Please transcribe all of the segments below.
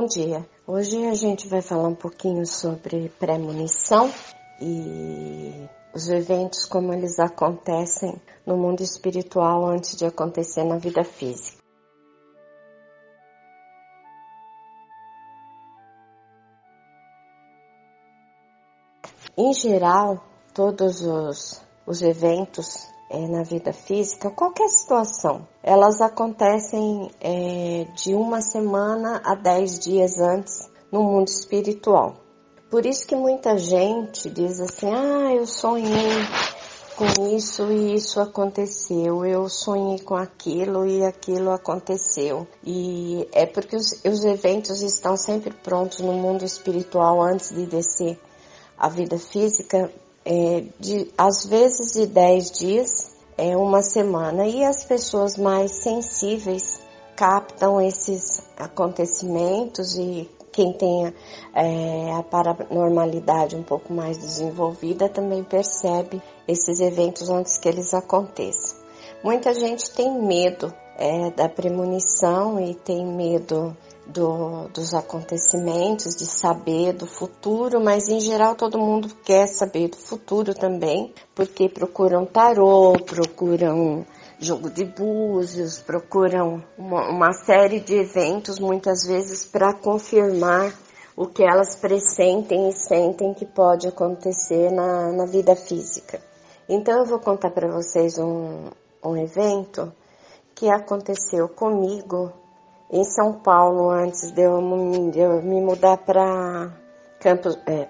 Bom dia. Hoje a gente vai falar um pouquinho sobre premonição e os eventos como eles acontecem no mundo espiritual antes de acontecer na vida física. Em geral, todos os, os eventos é, na vida física, qualquer situação, elas acontecem é, de uma semana a dez dias antes no mundo espiritual. Por isso que muita gente diz assim, ah, eu sonhei com isso e isso aconteceu, eu sonhei com aquilo e aquilo aconteceu. E é porque os, os eventos estão sempre prontos no mundo espiritual antes de descer a vida física é, de, às vezes de 10 dias, é uma semana, e as pessoas mais sensíveis captam esses acontecimentos e quem tem é, a paranormalidade um pouco mais desenvolvida também percebe esses eventos antes que eles aconteçam. Muita gente tem medo é, da premonição e tem medo do, dos acontecimentos, de saber do futuro, mas em geral todo mundo quer saber do futuro também, porque procuram tarô, procuram jogo de búzios, procuram uma, uma série de eventos muitas vezes para confirmar o que elas pressentem e sentem que pode acontecer na, na vida física. Então eu vou contar para vocês um, um evento que aconteceu comigo em São Paulo antes de eu, de eu me mudar para Campos, é,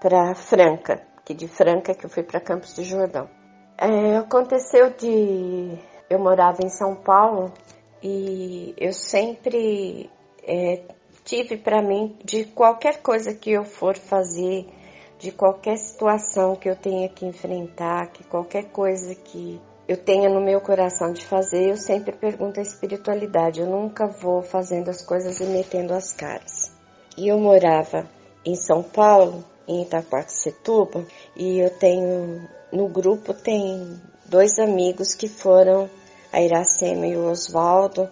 para Franca, que de Franca que eu fui para Campos do Jordão. É, aconteceu de eu morava em São Paulo e eu sempre é, tive para mim de qualquer coisa que eu for fazer, de qualquer situação que eu tenha que enfrentar, que qualquer coisa que eu tenha no meu coração de fazer, eu sempre pergunto a espiritualidade. Eu nunca vou fazendo as coisas e metendo as caras. E eu morava em São Paulo, em Itaquaquecetuba, e eu tenho no grupo tem dois amigos que foram a Iracema e o Oswaldo,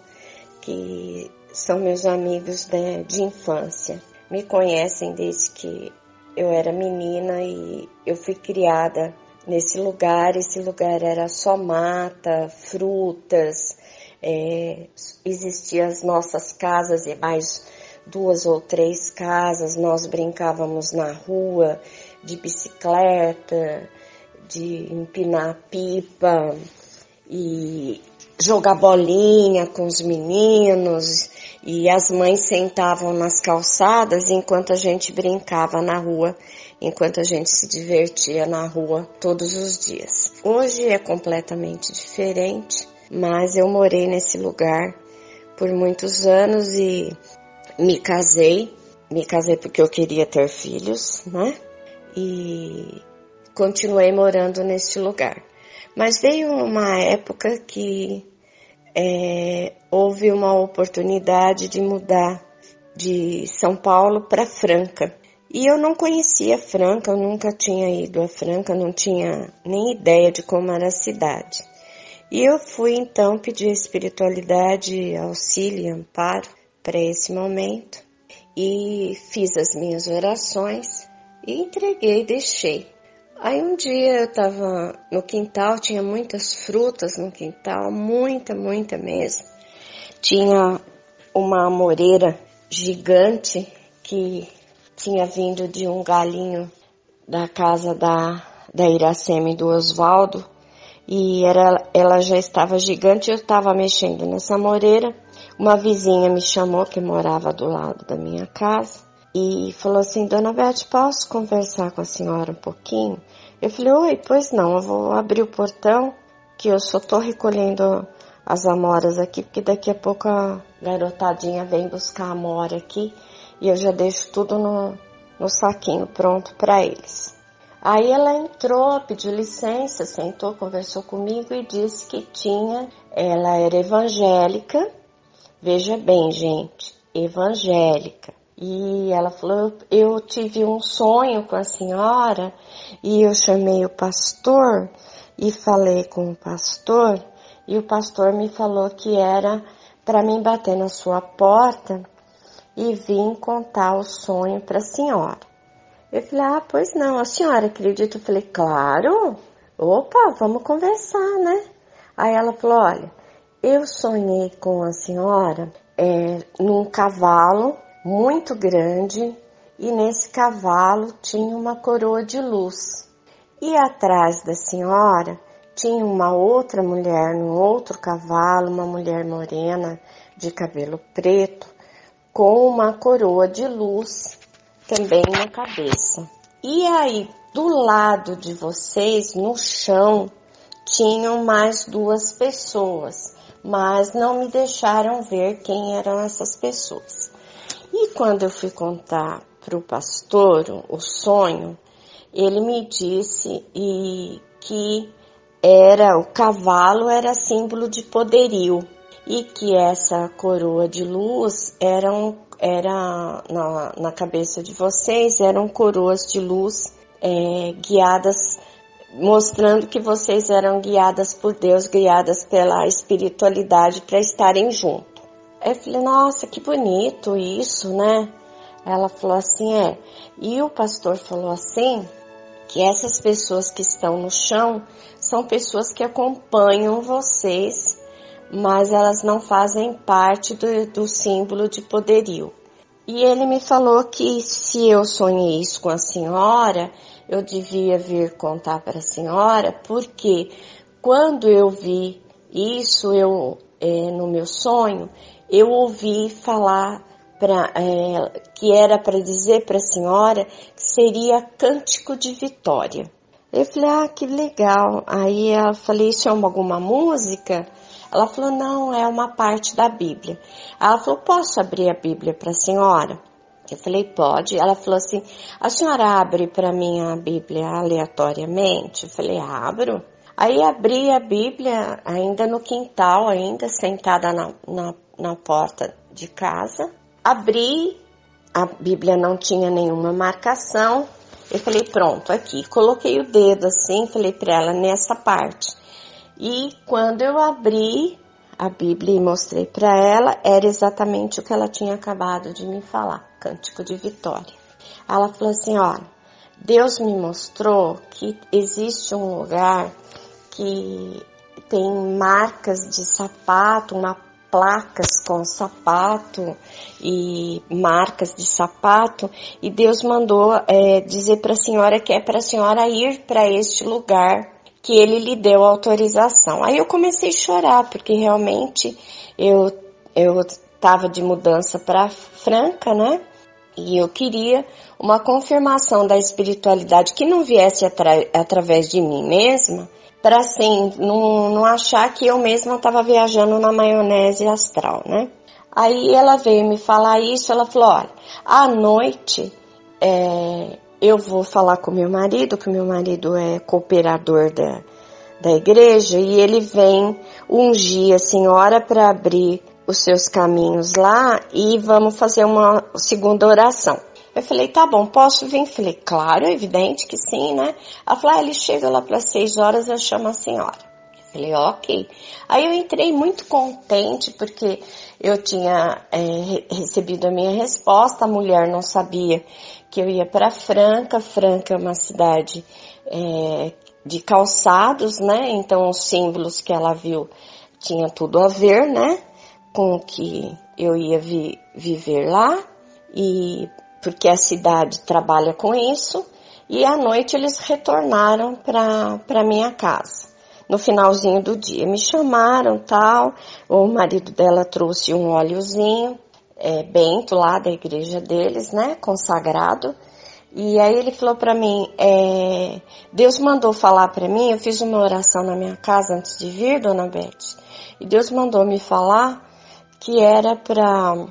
que são meus amigos de, de infância. Me conhecem desde que eu era menina e eu fui criada nesse lugar. Esse lugar era só mata, frutas, é, existiam as nossas casas e mais duas ou três casas. Nós brincávamos na rua de bicicleta, de empinar pipa e jogar bolinha com os meninos e as mães sentavam nas calçadas enquanto a gente brincava na rua enquanto a gente se divertia na rua todos os dias. Hoje é completamente diferente, mas eu morei nesse lugar por muitos anos e me casei. Me casei porque eu queria ter filhos, né? E continuei morando nesse lugar. Mas veio uma época que é, houve uma oportunidade de mudar de São Paulo para Franca. E eu não conhecia Franca, eu nunca tinha ido a Franca, não tinha nem ideia de como era a cidade. E eu fui então pedir espiritualidade, auxílio e amparo para esse momento e fiz as minhas orações e entreguei, deixei. Aí um dia eu estava no quintal, tinha muitas frutas no quintal, muita, muita mesmo. Tinha uma amoreira gigante que tinha vindo de um galinho da casa da, da Iracema e do Oswaldo e era, ela já estava gigante, eu estava mexendo nessa moreira. Uma vizinha me chamou que morava do lado da minha casa e falou assim, Dona Beth, posso conversar com a senhora um pouquinho? Eu falei, oi, pois não, eu vou abrir o portão que eu só tô recolhendo as amoras aqui, porque daqui a pouco a garotadinha vem buscar a amora aqui e eu já deixo tudo no, no saquinho pronto para eles. Aí ela entrou, pediu licença, sentou, conversou comigo e disse que tinha, ela era evangélica, veja bem, gente, evangélica. E ela falou: Eu tive um sonho com a senhora e eu chamei o pastor e falei com o pastor, e o pastor me falou que era para mim bater na sua porta e vim contar o sonho para a senhora. Eu falei, ah, pois não, a senhora acredita? Eu falei, claro, opa, vamos conversar, né? Aí ela falou, olha, eu sonhei com a senhora é, num cavalo muito grande e nesse cavalo tinha uma coroa de luz. E atrás da senhora tinha uma outra mulher num outro cavalo, uma mulher morena de cabelo preto, com uma coroa de luz também na cabeça. E aí, do lado de vocês, no chão, tinham mais duas pessoas, mas não me deixaram ver quem eram essas pessoas. E quando eu fui contar para o pastor o sonho, ele me disse e que era o cavalo era símbolo de poderio e que essa coroa de luz era, um, era na, na cabeça de vocês eram coroas de luz é, guiadas mostrando que vocês eram guiadas por Deus, guiadas pela espiritualidade para estarem junto. Eu falei, nossa, que bonito isso, né? Ela falou assim, é. E o pastor falou assim, que essas pessoas que estão no chão são pessoas que acompanham vocês, mas elas não fazem parte do, do símbolo de poderio. E ele me falou que se eu sonhei isso com a senhora, eu devia vir contar para a senhora, porque quando eu vi isso, eu é, no meu sonho, eu ouvi falar pra, é, que era para dizer para a senhora que seria cântico de vitória. Eu falei, ah, que legal. Aí eu falei, isso é uma, alguma música? Ela falou, não, é uma parte da Bíblia. Ela falou, posso abrir a Bíblia para a senhora? Eu falei, pode. Ela falou assim, a senhora abre para mim a Bíblia aleatoriamente? Eu falei, abro. Aí abri a Bíblia ainda no quintal, ainda sentada na, na, na porta de casa. Abri, a Bíblia não tinha nenhuma marcação. Eu falei, pronto, aqui. Coloquei o dedo assim, falei para ela nessa parte. E quando eu abri a Bíblia e mostrei para ela, era exatamente o que ela tinha acabado de me falar, cântico de vitória. Ela falou assim, olha, Deus me mostrou que existe um lugar que tem marcas de sapato, uma placas com sapato e marcas de sapato e Deus mandou é, dizer para a senhora que é para a senhora ir para este lugar que ele lhe deu autorização. Aí eu comecei a chorar porque realmente eu eu estava de mudança para Franca, né? E eu queria uma confirmação da espiritualidade que não viesse atra através de mim mesma, para assim, não, não achar que eu mesma estava viajando na maionese astral, né? Aí ela veio me falar isso, ela falou, olha, à noite é, eu vou falar com meu marido, que meu marido é cooperador da, da igreja, e ele vem ungir a senhora para abrir os seus caminhos lá e vamos fazer uma segunda oração. Eu falei, tá bom, posso vir? Falei, claro, é evidente que sim, né? Ela falou, ah, ele chega lá para seis horas, eu chamo a senhora. Falei, ok. Aí eu entrei muito contente porque eu tinha é, recebido a minha resposta, a mulher não sabia que eu ia para Franca. Franca é uma cidade é, de calçados, né? Então os símbolos que ela viu tinha tudo a ver, né? Com o que eu ia vi, viver lá. E porque a cidade trabalha com isso, e à noite eles retornaram para minha casa. No finalzinho do dia. Me chamaram tal, o marido dela trouxe um óleozinho, é, bento lá da igreja deles, né, consagrado. E aí ele falou para mim, é, Deus mandou falar para mim, eu fiz uma oração na minha casa antes de vir, dona Beth, e Deus mandou me falar que era para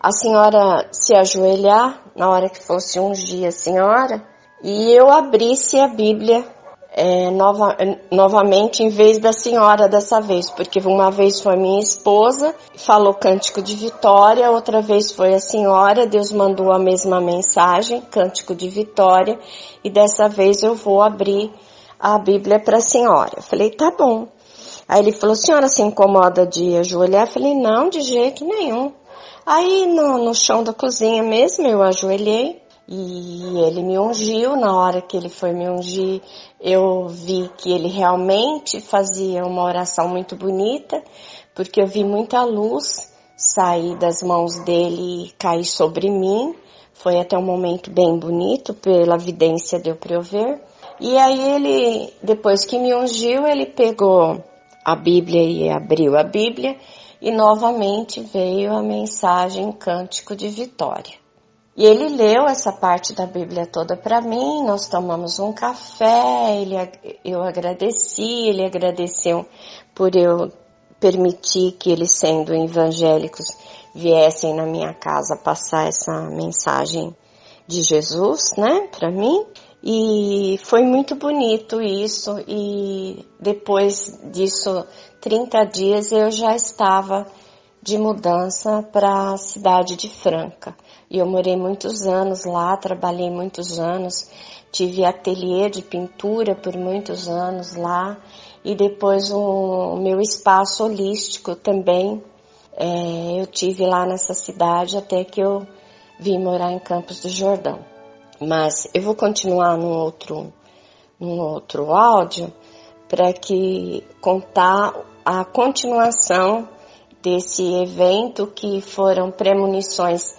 a senhora se ajoelhar na hora que fosse ungir a senhora e eu abrisse a Bíblia é, nova, novamente em vez da senhora dessa vez, porque uma vez foi minha esposa, falou cântico de vitória, outra vez foi a senhora, Deus mandou a mesma mensagem, cântico de vitória, e dessa vez eu vou abrir a Bíblia para a senhora. Eu falei, tá bom. Aí ele falou, senhora se incomoda de ajoelhar? Eu falei, não, de jeito nenhum. Aí no, no chão da cozinha mesmo eu ajoelhei e ele me ungiu. Na hora que ele foi me ungir, eu vi que ele realmente fazia uma oração muito bonita, porque eu vi muita luz sair das mãos dele e cair sobre mim. Foi até um momento bem bonito, pela vidência deu para eu ver. E aí ele, depois que me ungiu, ele pegou a Bíblia e abriu a Bíblia e novamente veio a mensagem Cântico de Vitória. E ele leu essa parte da Bíblia toda para mim, nós tomamos um café, ele, eu agradeci, ele agradeceu por eu permitir que eles, sendo evangélicos, viessem na minha casa passar essa mensagem de Jesus, né, para mim. E foi muito bonito isso e depois disso, 30 dias eu já estava de mudança para a cidade de Franca. E eu morei muitos anos lá, trabalhei muitos anos, tive ateliê de pintura por muitos anos lá e depois o, meu espaço holístico também é, eu tive lá nessa cidade até que eu vim morar em Campos do Jordão. Mas eu vou continuar no outro, no outro áudio para que contar a continuação desse evento que foram premonições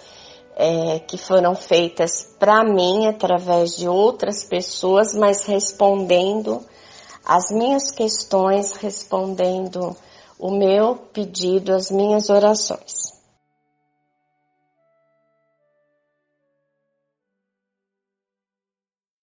é, que foram feitas para mim através de outras pessoas, mas respondendo as minhas questões, respondendo o meu pedido, as minhas orações.